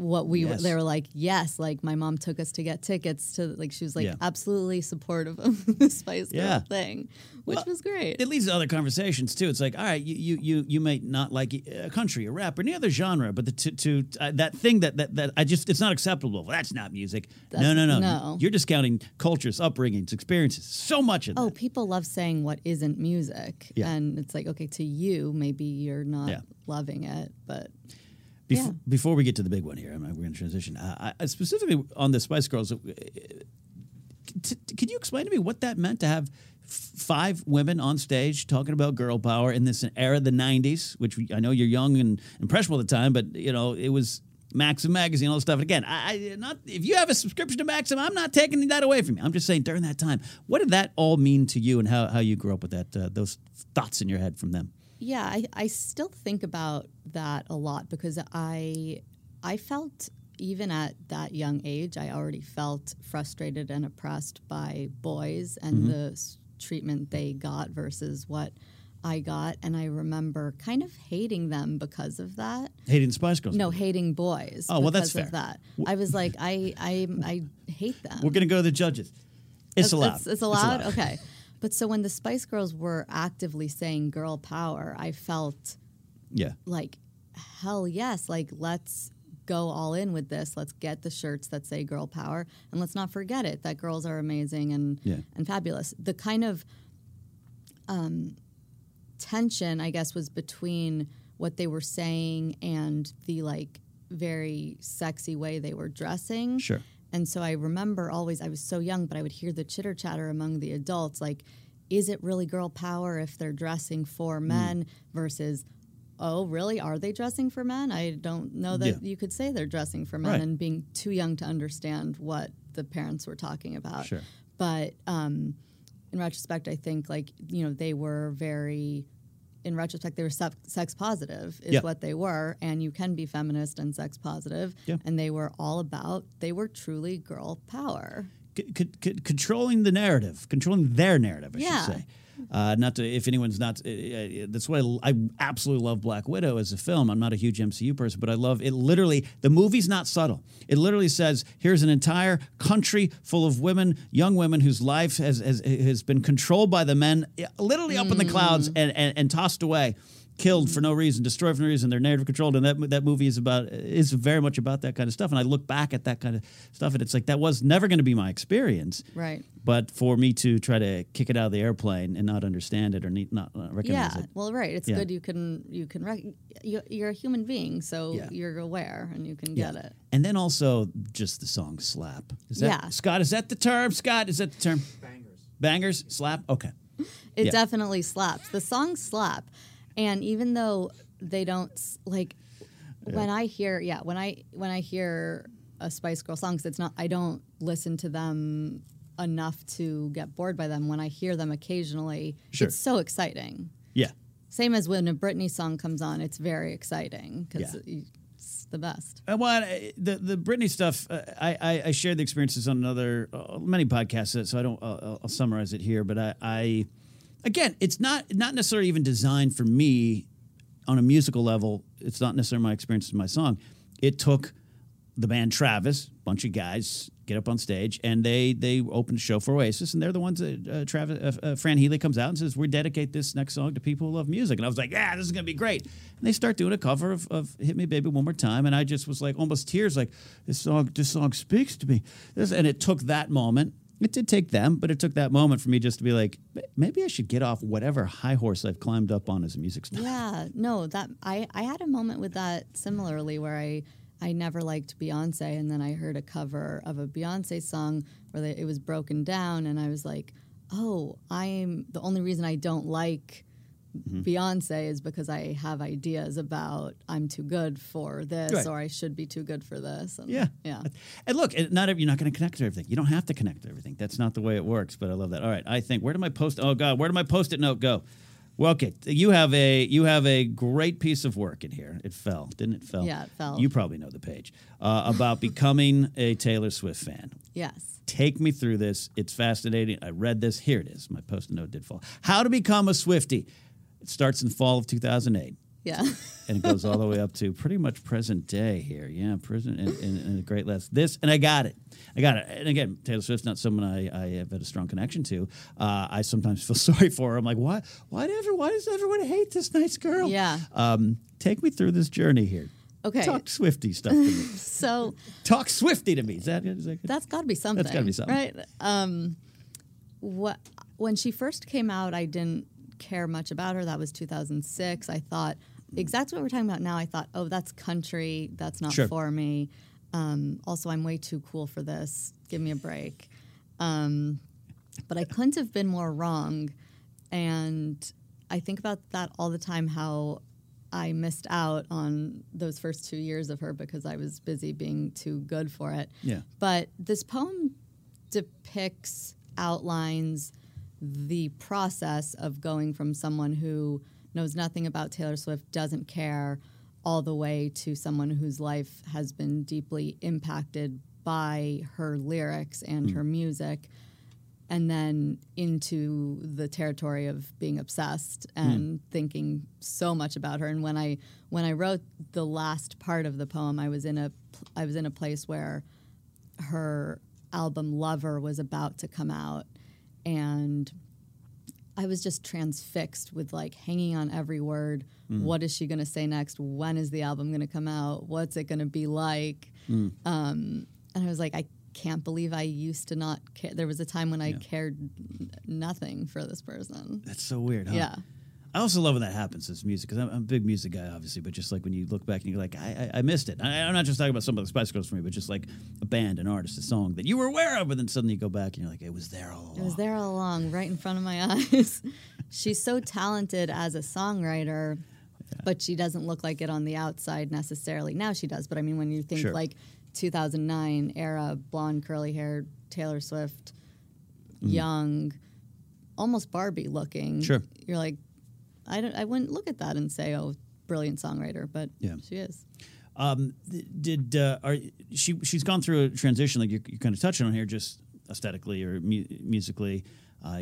what we Yes. they were like yes like my mom took us to get tickets to like she was like Yeah. absolutely supportive of the spice girl Yeah. thing which Well, was great It leads to other conversations too. It's like, all right, you you you, you may not like a country, a rap, or any other genre, but the, to to uh, that thing that, that that I just it's not acceptable. Well, that's not music. no, That's- no, no, no. You're discounting cultures, upbringings, experiences. So much of oh that. people love saying what isn't music Yeah. and it's like okay to you maybe you're not loving it but Bef- Yeah. Before we get to the big one here, I'm- we're going to transition. Uh, I, specifically on the Spice Girls, uh, t- could you explain to me what that meant to have five women on stage talking about girl power in this era of the 90s, which we, I know you're young and impressionable at the time, but you know it was Maxim magazine, all this stuff. And again, I, I not if you have a subscription to Maxim, I'm not taking that away from you. I'm just saying during that time, what did that all mean to you, and how, how you grew up with that uh, those thoughts in your head from them? Yeah I, I still think about that a lot because i i felt even at that young age i already felt frustrated and oppressed by boys and Mm-hmm. the s- treatment they got versus what i got and i remember kind of hating them because of that Hating Spice Girls. no hating boys Oh, well, that's because fair. that i was like i i i hate them We're going to go to the judges. It's allowed. it's, it's allowed? Okay. But so when the Spice Girls were actively saying girl power, I felt Yeah. like, hell yes, like let's go all in with this. Let's get the shirts that say girl power and let's not forget it that girls are amazing and Yeah. and fabulous. The kind of um, tension, I guess, was between what they were saying and the like very sexy way they were dressing. Sure. And so I remember always, I was so young, but I would hear the chitter chatter among the adults like, is it really girl power if they're dressing for Hmm. men versus, oh, really? Are they dressing for men? I don't know that Yeah. you could say they're dressing for men Right. and being too young to understand what the parents were talking about. Sure. But um, in retrospect, I think like, you know, they were very. In retrospect, they were sex, sex positive, is Yeah. what they were, and you can be feminist and sex positive. Yeah. And they were all about, they were truly girl power. c- c- c- controlling the narrative, controlling their narrative, I Yeah. should say. Uh, not to, if anyone's not, uh, uh, that's why I absolutely love Black Widow as a film. I'm not a huge MCU person, but I love it. Literally, the movie's not subtle. It literally says, here's an entire country full of women, young women whose life has has, has been controlled by the men, literally up in the clouds Mm. and, and, and tossed away. Killed for no reason, destroyed for no reason. They're narrative controlled, and that that movie is about is very much about that kind of stuff. And I look back at that kind of stuff, and it's like that was never going to be my experience. Right. But for me to try to kick it out of the airplane and not understand it or need, not uh, recognize Yeah. it, Well, right. It's Yeah. good you can you can rec- you, you're a human being, so Yeah. you're aware and you can get it. And then also just the song slap. Is that, Yeah. Scott, is that the term? Scott, is that the term? Bangers. Bangers? Slap? Okay. It Yeah. definitely slaps. The song slap, and even though they don't like when I hear yeah when I when I hear a Spice Girl songs, it's not I don't listen to them enough to get bored by them. When I hear them occasionally, Sure. it's so exciting. Yeah. Same as when a Britney song comes on, it's very exciting because Yeah. it's the best. Uh, Well, I- the the Britney stuff, uh, I, I I shared the experiences on another uh, many podcasts, so I don't. Uh, I'll- I'll summarize it here, but I, I again, it's not not necessarily even designed for me on a musical level. It's not necessarily my experience with my song. It took the band Travis, bunch of guys, get up on stage, and they they opened a show for Oasis, and they're the ones that uh, Travis uh, uh, Fran Healy comes out and says, "We dedicate this next song to people who love music," and I was like, "Yeah, this is gonna be great." And they start doing a cover of, of "Hit Me, Baby, One More Time," and I just was like almost tears, like this song this song speaks to me. This, and it took that moment. It did take them, but it took that moment for me just to be like, maybe I should get off whatever high horse I've climbed up on as a music star. Yeah, no, that I I had a moment with that similarly where I I never liked Beyonce and then I heard a cover of a Beyonce song where they, it was broken down and I was like, "Oh, I'm the only reason I don't like Mm-hmm. Beyonce is because I have ideas about I'm too good for this Right. or I should be too good for this." And Yeah. Yeah. And look, not every, you're not going to connect to everything. You don't have to connect to everything. That's not the way it works. But I love that. All right, I think where did my post? Oh God, where did my post-it note go? Well, okay, you have a you have a great piece of work in here. It fell, didn't it? Fell. Yeah, it fell. You probably know the page uh, about becoming a Taylor Swift fan. Yes. Take me through this. It's fascinating. I read this. Here it is. My post-it note did fall. How to become a Swifty. It starts in fall of 2008 Yeah. and it goes all the way up to pretty much present day here. Yeah, present and, and, and a great list. This and I got it. I got it. And again, Taylor Swift's not someone I, I have had a strong connection to. Uh, I sometimes feel sorry for her. I'm like, why? Why do ever? Why does everyone hate this nice girl? Yeah. Um, take me through this journey here. Okay. Talk Swifty stuff to me. So Talk Swifty to me. Is that, is that good? That's got to be something. That's gotta be something. right? Um, what when she first came out, I didn't care much about her. That was 2006. I thought exactly what we're talking about now. I thought, oh, that's country. That's not Sure. for me. Um, also, I'm way too cool for this. Give me a break. Um, but I couldn't have been more wrong. And I think about that all the time how I missed out on those first two years of her because I was busy being too good for it. Yeah. But this poem depicts, outlines the process of going from someone who knows nothing about Taylor Swift, doesn't care, all the way to someone whose life has been deeply impacted by her lyrics and hmm. her music and then into the territory of being obsessed hmm. and thinking so much about her. And when i when i wrote the last part of the poem i was in a i was in a place where her album lover was about to come out and I was just transfixed with like hanging on every word. What is she going to say next? When is the album going to come out? What's it going to be like? Um, and I was like, I can't believe I used to not care. There was a time when I cared nothing for this person. That's so weird, huh? Yeah. I also love when that happens as music because I'm, I'm a big music guy, obviously. But just like when you look back and you're like, I, I, I missed it. I, I'm not just talking about some of the Spice Girls for me, but just like a band, an artist, a song that you were aware of, and then suddenly you go back and you're like, it was there all along. It was there all along, right in front of my eyes. She's so talented as a songwriter, but she doesn't look like it on the outside necessarily. Now she does, but I mean, when you think Sure. like 2009 era, blonde, curly hair, Taylor Swift, young, almost Barbie looking. Mm. Sure. You're like, I don't, I wouldn't look at that and say, oh, brilliant songwriter, but Yeah. she is. Um, did uh, are she? She's gone through a transition, like you're, you're kind of touching on here, just aesthetically or mu- musically. Uh,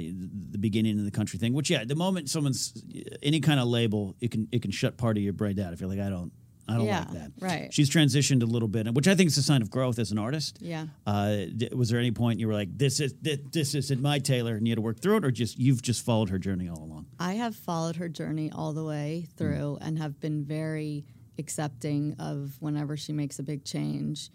the beginning of the country thing, which yeah, the moment someone's any kind of label, it can it can shut part of your brain down. If you're like, I don't, I don't Yeah, like that. right. She's transitioned a little bit, which I think is a sign of growth as an artist. Yeah. Uh, was there any point you were like, this is this, this isn't my Taylor, and you had to work through it, or just you've just followed her journey all along? I have followed her journey all the way through and have been very accepting of whenever she makes a big change.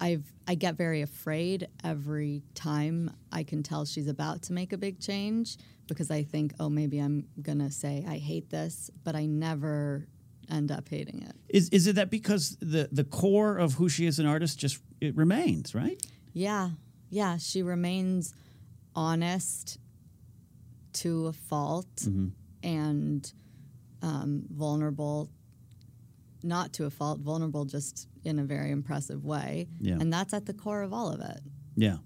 I've I get very afraid every time I can tell she's about to make a big change because I think, oh, maybe I'm gonna say I hate this, but I never end up hating it. Is is it that because the the core of who she is an artist just it remains right? Yeah, yeah, she remains honest to a fault and um, vulnerable, not to a fault, vulnerable just in a very impressive way. Yeah. And that's at the core of all of it. Yeah.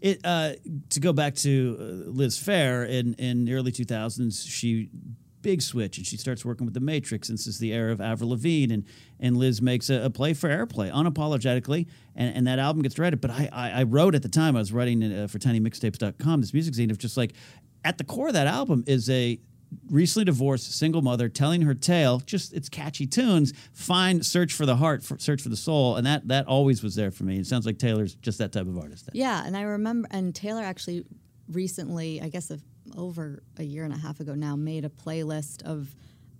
It uh, to go back to uh, Liz Phair in in the early 2000s, she big switch and she starts working with the Matrix. And this is the era of Avril Lavigne, and and Liz makes a, a play for airplay unapologetically, and, and that album gets read. But I, I I wrote at the time I was writing uh, for TinyMixtapes.com this music scene of just like at the core of that album is a recently divorced single mother telling her tale just it's catchy tunes find search for the heart for, search for the soul and that that always was there for me it sounds like taylor's just that type of artist Yeah, and I remember, and Taylor actually recently, I guess a, over a year and a half ago now, made a playlist of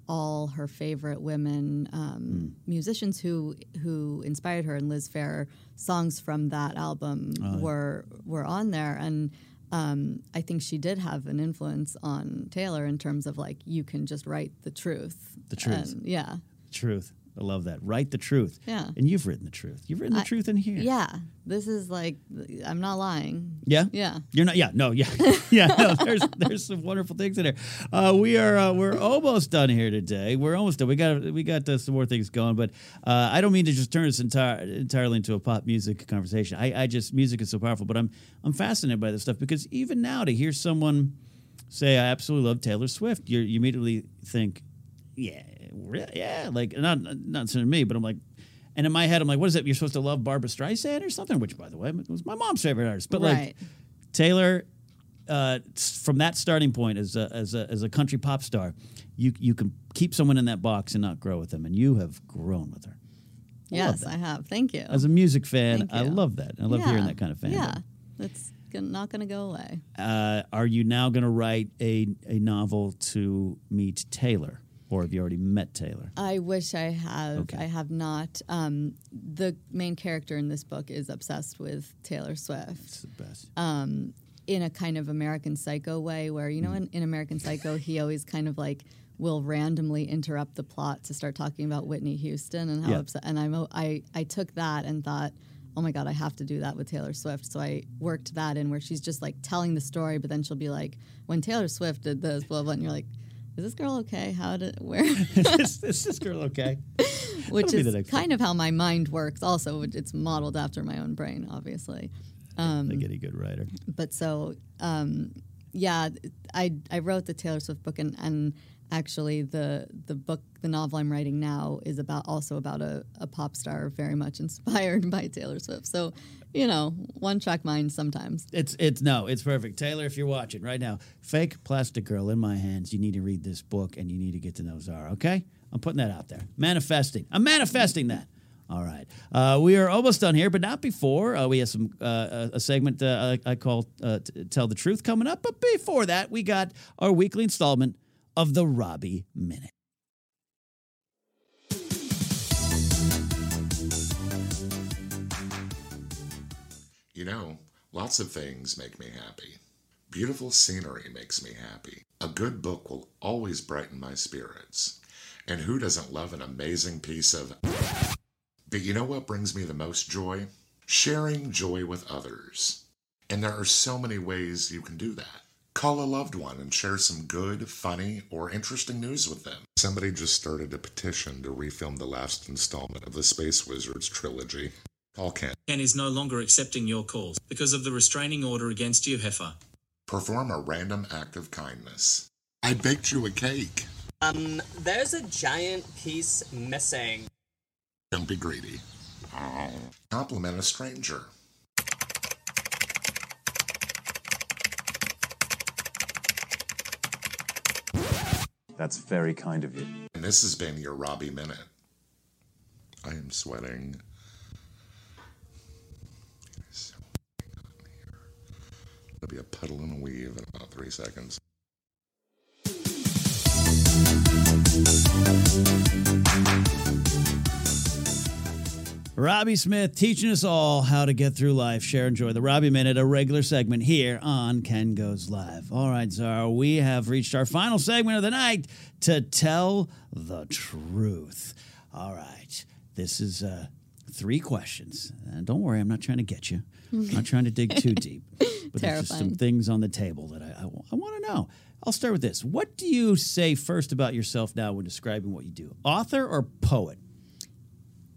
all her favorite women um, musicians who who inspired her, and Liz Phair songs from that album were were on there, and. Um, I think she did have an influence on Taylor in terms of like you can just write the truth. The truth. And, yeah. truth i love that. Write the truth. Yeah. and you've written the truth. You've written the I- truth in here. Yeah. This is like I'm not lying. yeah? Yeah. you're not yeah no yeah. Yeah no there's there's some wonderful things in there. Uh, we are uh, we're almost done here today. We're almost done. We got we got uh, some more things going but uh, i don't mean to just turn this entire entirely into a pop music conversation. I i just music is so powerful but i'm i'm fascinated by this stuff because even now to hear someone say i absolutely love taylor swift you you immediately think yeah re- yeah like not not to me but i'm like and in my head, I'm like, what is it? You're supposed to love Barbra Streisand or something? Which, by the way, was my mom's favorite artist. But like, Taylor, uh, from that starting point as a, as a as a country pop star, you you can keep someone in that box and not grow with them, and you have grown with her. I Yes. I have. Thank you. As a music fan, I love that. I love hearing that kind of fandom. Yeah, that's not going to go away. Uh, are you now going to write a a novel to meet Taylor, or have you already met Taylor? I wish I have. Okay. I have not. Um, the main character in this book is obsessed with Taylor Swift It's the best. in a kind of American Psycho way, where you know, in, in American Psycho, he always kind of like will randomly interrupt the plot to start talking about Whitney Houston and how Yeah. upset. And I'm, I I took that and thought. Oh my God, I have to do that with Taylor Swift. So I worked that in where she's just like telling the story, but then she'll be like, when Taylor Swift did this, blah, blah, and you're like, is this girl okay? How did, where? is, is this girl okay? which That'll is kind of how my mind works. Also, it's modeled after my own brain, obviously. Um, like a good writer. But so, um, yeah, I I wrote the Taylor Swift book, and, and actually the the book, the novel I'm writing now, is about also about a, a pop star very much inspired by Taylor Swift. So, you know, one track mind sometimes. It's it's no, it's perfect. Taylor, if you're watching right now, fake plastic girl in my hands. You need to read this book and you need to get to know Zara. Okay, I'm putting that out there. Manifesting. I'm manifesting that. All right, uh, we are almost done here, but not before. Uh, we have some uh, a a segment uh, I, call uh, "Tell the Truth" coming up. But before that, we got our weekly installment of the Robbie Minute. You know, lots of things make me happy. Beautiful scenery makes me happy. A good book will always brighten my spirits. And who doesn't love an amazing piece of. But you know what brings me the most joy? Sharing joy with others. And there are so many ways you can do that. Call a loved one and share some good, funny, or interesting news with them. Somebody just started a petition to refilm the last installment of the Space Wizards trilogy. Call Ken. Ken is no longer accepting your calls because of the restraining order against you, Heifer. Perform a random act of kindness. I baked you a cake. Um, there's a giant piece missing. Don't be greedy. Compliment a stranger. That's very kind of you. And this has been your Robbie Minute. I am sweating. There'll be a puddle and a weave in about three seconds. Robbie Smith teaching us all how to get through life. Share, and enjoy the Robbie Minute, a regular segment here on Ken Goes Live. All right, Zara, we have reached our final segment of the night to tell the truth. All right, this is uh, three questions. And don't worry, I'm not trying to get you. I'm not trying to dig too deep. But there's just some things on the table that I, I, want to know. I'll start with this. What do you say first about yourself now when describing what you do? Author or poet?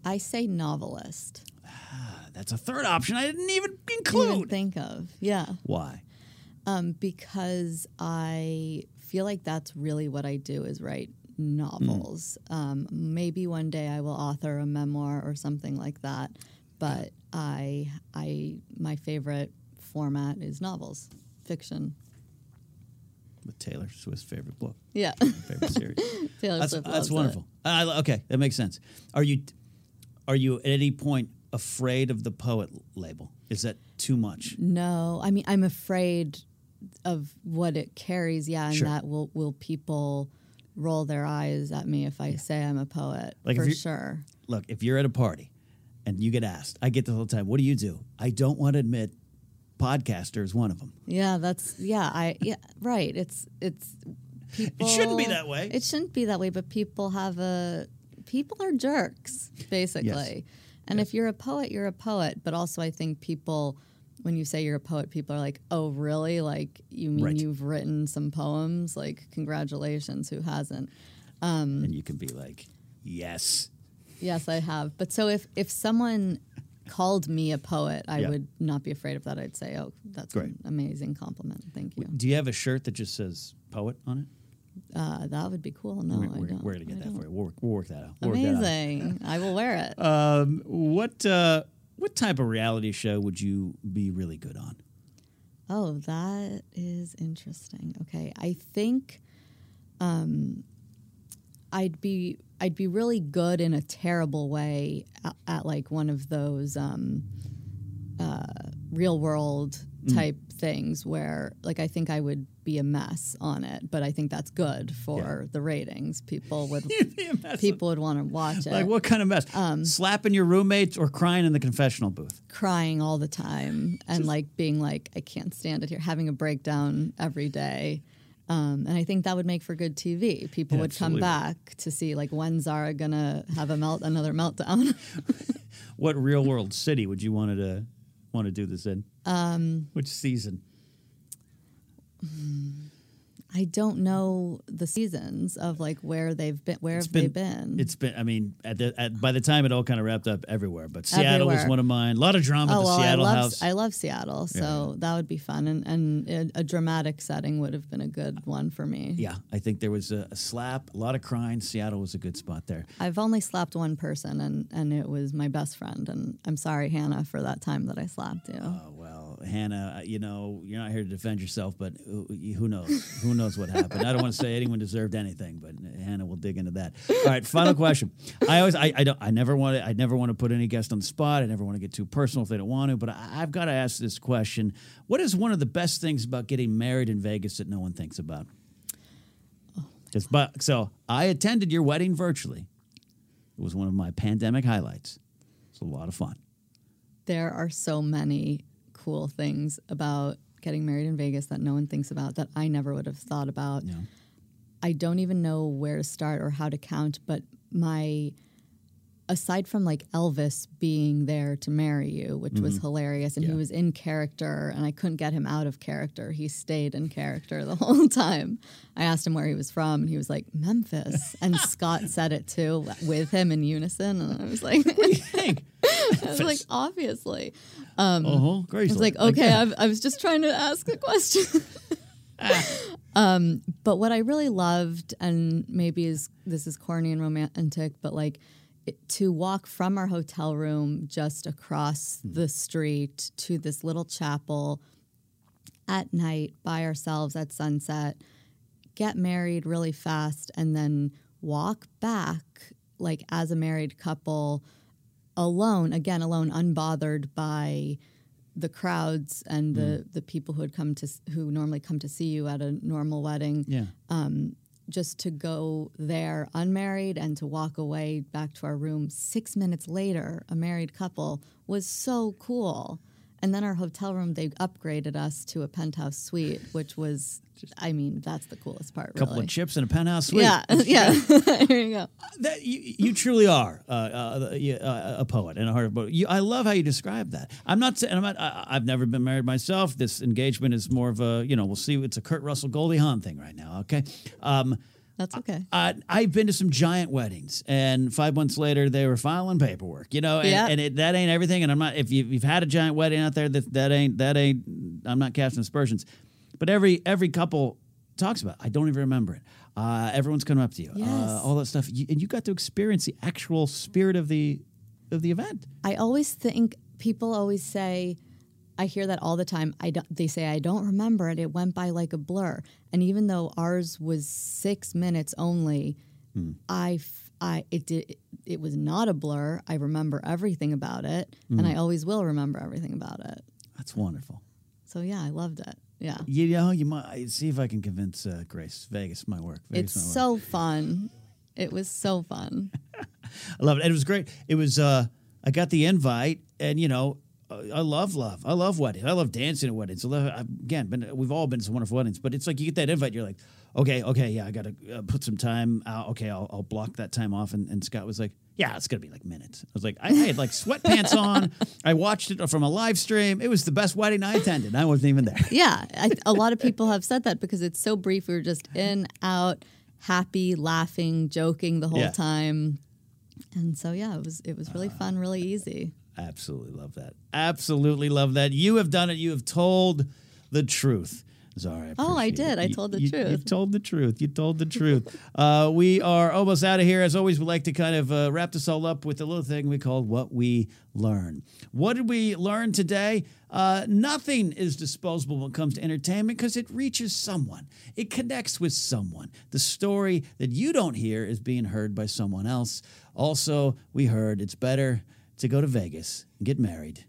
I say novelist. That's a third option I didn't even Even include. think of yeah, Why? um, because I feel like that's really what I do is write novels. Um, maybe one day I will author a memoir or something like that, but I I my favorite format is novels, fiction. With Taylor Swift's favorite book, Yeah, favorite series. Taylor that's Swift that's wonderful. I, okay, that makes sense. Are you are you at any point afraid of the poet label? Is that too much? No, I mean I'm afraid of what it carries. Yeah, and Sure. that will will people roll their eyes at me if I say I'm a poet Like for sure. Look, if you're at a party and you get asked, I get this all the time. What do you do? I don't want to admit podcaster is one of them. Yeah, that's yeah. I yeah right. It's it's people. It shouldn't be that way. It shouldn't be that way. But people have a people are jerks basically. And if you're a poet, you're a poet. But also, I think people. When you say you're a poet, people are like, "Oh, really? Like, you mean Right. you've written some poems? Like, congratulations, who hasn't?" Mm. and you can be like, yes. Yes, I have. But so if if someone called me a poet, I Yeah. would not be afraid of that. I'd say, "Oh, that's Great. an amazing compliment. Thank you." Do you have a shirt that just says poet on it? Uh, that would be cool. No, we're, I we're- don't. we're gonna get I that don't. for you. We'll work, we'll work that out. We'll work that out. Amazing. I will wear it. Um, what uh, what type of reality show would you be really good on? oh, that is interesting. Okay, I think um, I'd be I'd be really good in a terrible way at, at like one of those um, uh, real world Mm. type things where like I think I would be a mess on it, but I think that's good for the ratings. People would Be a mess. people would want to watch it. Like what kind of mess? Um, Slapping your roommates or crying in the confessional booth? crying all the time and like being like, I can't stand it here, having a breakdown every day. Um, and I think that would make for good TV. People It would come back to see like when Zara gonna have a melt another meltdown. What real world city would you want to want to do this in? Um, Which season? I don't know the seasons of like where they've been. Where It's have they been? It's been. I mean, at the, at, by the time it all kind of wrapped up everywhere. But Seattle was one of mine. A lot of drama Oh the well, Seattle I love house. I love Seattle, so that would be fun, and and a, a dramatic setting would have been a good one for me. yeah, I think there was a, a slap, a lot of crying. Seattle was a good spot there. I've only slapped one person, and and it was my best friend, and I'm sorry, Hannah, for that time that I slapped you. Oh, well, Hannah, uh, you know, you're not here to defend yourself, but who, who knows? who knows what happened? I don't want to say anyone deserved anything, but Hannah will dig into that. All right, final question. I always, I, I don't, I never want to, I never want to put any guest on the spot. I never want to get too personal if they don't want to, but I, I've got to ask this question: What is one of the best things about getting married in Vegas that no one thinks about? It's but so I attended your wedding virtually. It was one of my pandemic highlights. It's a lot of fun. There are so many cool things about getting married in Vegas that no one thinks about that I never would have thought about. Yeah. I don't even know where to start or how to count, but my aside from like Elvis being there to marry you, which was hilarious, and he Mm-hmm. Was in character, and I couldn't get him out of character. He stayed in character the whole time. I asked him where he was from, and he was like Memphis, and Scott said it too with him in unison, and I was like, "What do you Think. I was like, obviously. Oh, great. I was like, okay, I've, I was just trying to ask a question. Ah. um, but what I really loved, and maybe is this is corny and romantic, but like it, to walk from our hotel room just across hmm. the street to this little chapel at night by ourselves at sunset, get married really fast, and then walk back like as a married couple, alone again, alone, unbothered by the crowds and the mm. the people who had come to who normally come to see you at a normal wedding Yeah. Um, just to go there unmarried and to walk away back to our room six minutes later, a married couple, was so cool. And then our hotel room, they upgraded us to a penthouse suite, which was, I mean, that's the coolest part. A couple really. of chips and a penthouse suite. Yeah, yeah. there you go. that you, you truly are uh, uh, uh, a poet and a heart of poet. You, I love how you describe that. I'm not saying I'm not. I, I've never been married myself. This engagement is more of a you know we'll see. It's a Kurt Russell Goldie Hawn thing right now. Okay. Um, That's okay. uh, I've been to some giant weddings, and five months later they were filing paperwork. You know, and, Yeah. and it, that ain't everything. And I'm not. If you, you've had a giant wedding out there, that that ain't that ain't. I'm not casting aspersions, but every every couple talks about. it. I don't even remember it. Uh, everyone's coming up to you. Yes. Uh, all that stuff, you, and you got to experience the actual spirit of the of the event. I always think people always say, I hear that all the time. I don't, they say I don't remember it. It went by like a blur. And even though ours was six minutes only, I, f- I it did it was not a blur. I remember everything about it, and I always will remember everything about it. That's wonderful. So yeah, I loved it. Yeah, You know, you might see if I can convince uh, Grace Vegas my work. Vegas it's work. so fun. It was so fun. I love it. And it was great. It was. uh I got the invite, and you know, I love love. I love weddings. I love dancing at weddings. I love, I've, again, been we've all been to some wonderful weddings, but it's like you get that invite, you're like, okay, okay, yeah, I got to uh, put some time out. Okay, I'll, I'll block that time off. And, and Scott was like, yeah, it's gonna be like minutes. I was like, I, I had like sweatpants on. I watched it from a live stream. It was the best wedding I attended. I wasn't even there. Yeah, I, a lot of people have said that because it's so brief. We were just in, out, happy, laughing, joking the whole Yeah. time, and so yeah, it was it was really fun, really easy. Absolutely love that. Absolutely love that. You have done it. You have told the truth. Zara, Oh, I did. it. I You- told the you- You truth. told the truth. You told the truth. Uh, we are almost out of here. As always, we like to kind of uh, wrap this all up with a little thing we call What We Learn. What did we learn today? Uh, nothing is disposable when it comes to entertainment because it reaches someone, it connects with someone. The story that you don't hear is being heard by someone else. Also, we heard it's better to go to Vegas get married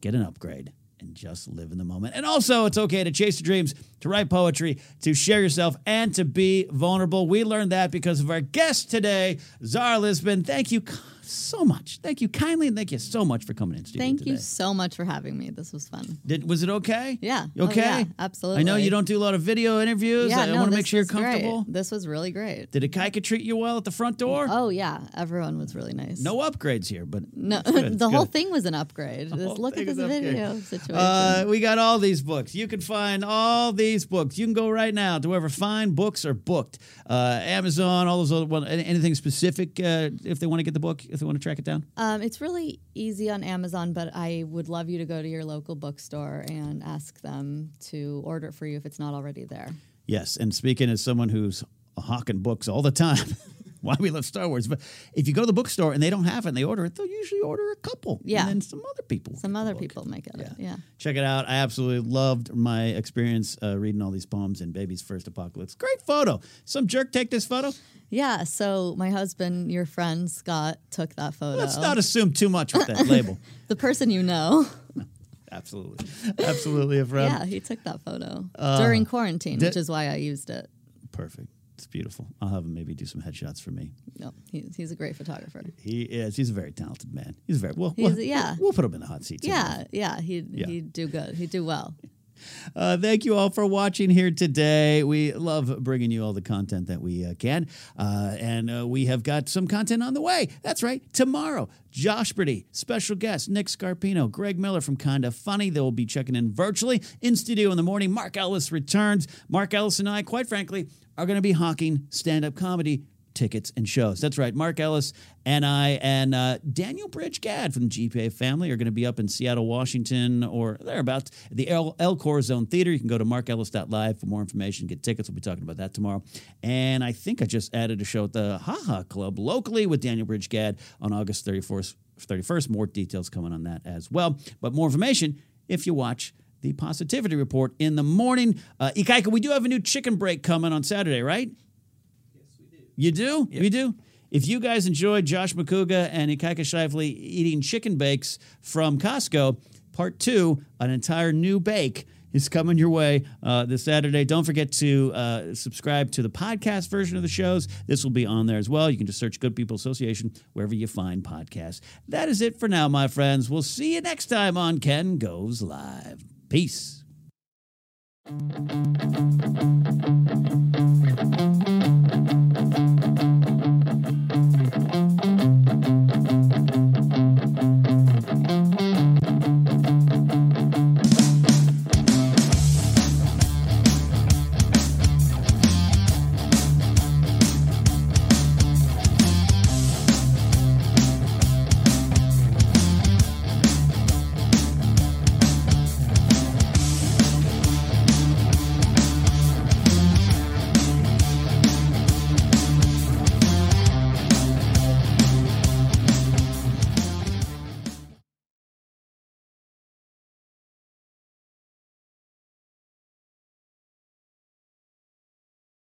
get an upgrade and just live in the moment. And also, it's okay to chase your dreams, to write poetry, to share yourself, and to be vulnerable. We learned that because of our guest today, Zara Lisbon. Thank you so much. Thank you kindly, and thank you so much for coming in studio Thank today. you so much for having me. This was fun. Did, was it okay? Yeah. You Oh, okay? absolutely. I know you don't do a lot of video interviews. Yeah, I no, want to make sure you're was great. comfortable. This was really great. Did Ikaika treat you well at the front door? Oh yeah, everyone was really nice. No upgrades here, but no, good, the whole good. thing was an upgrade. Just look at is this upgrade. video situation. Uh, we got all these books. You can find all these books. You can go right now to wherever fine books are booked. Uh, Amazon, all those other ones. Anything specific uh, if they want to get the book, if they want to track it down? Um, it's really easy on Amazon, but I would love you to go to your local bookstore and ask them to order it for you if it's not already there. Yes. And speaking as someone who's hawking books all the time, why we love Star Wars. But if you go to the bookstore and they don't have it and they order it, they'll usually order a couple. Yeah. And then some other people. Some other people make it. Yeah. Check it out. I absolutely loved my experience uh, reading all these poems in Baby's First Apocalypse. Great photo. Some jerk take this photo. Yeah. So my husband, your friend Scott, took that photo. Let's not assume too much with that label. the person you know. Absolutely. Absolutely a friend. yeah, he took that photo Uh, during quarantine, which is why I used it. Perfect. It's beautiful. I'll have him maybe do some headshots for me. No, he's, he's a great photographer. He is. He's a very talented man. He's very well. He's- we'll, yeah. We'll put him in the hot seat. Yeah, yeah, he'd, Yeah. he'd do good. He'd do well. Uh, thank you all for watching here today. We love bringing you all the content that we uh, can. Uh, and uh, we have got some content on the way. That's right. Tomorrow, Josh Brady, special guest, Nick Scarpino, Greg Miller from Kinda Funny. They will be checking in virtually in studio in the morning. Mark Ellis returns. Mark Ellis and I, quite frankly, are going to be hawking stand up comedy tickets and shows. That's right. Mark Ellis and I and uh, Daniel Bridge Gadd from the GPA family are going to be up in Seattle, Washington, or thereabouts at the El, El Corazon Theater. You can go to markellis.live for more information, get tickets. We'll be talking about that tomorrow. And I think I just added a show at the Haha Club locally with Daniel Bridge Gadd on August 31st. 31st. More details coming on that as well. But more information if you watch the Positivity Report in the morning. Uh, Ikaika, we do have a new chicken break coming on Saturday, right? You do? You do? if you guys enjoyed Josh McCouga and Ikaika Shively eating chicken bakes from Costco, part two, an entire new bake is coming your way uh, this Saturday. Don't forget to uh, subscribe to the podcast version of the shows. This will be on there as well. You can just search Good People Association wherever you find podcasts. That is it for now, my friends. We'll see you next time on Ken Goes Live. Peace.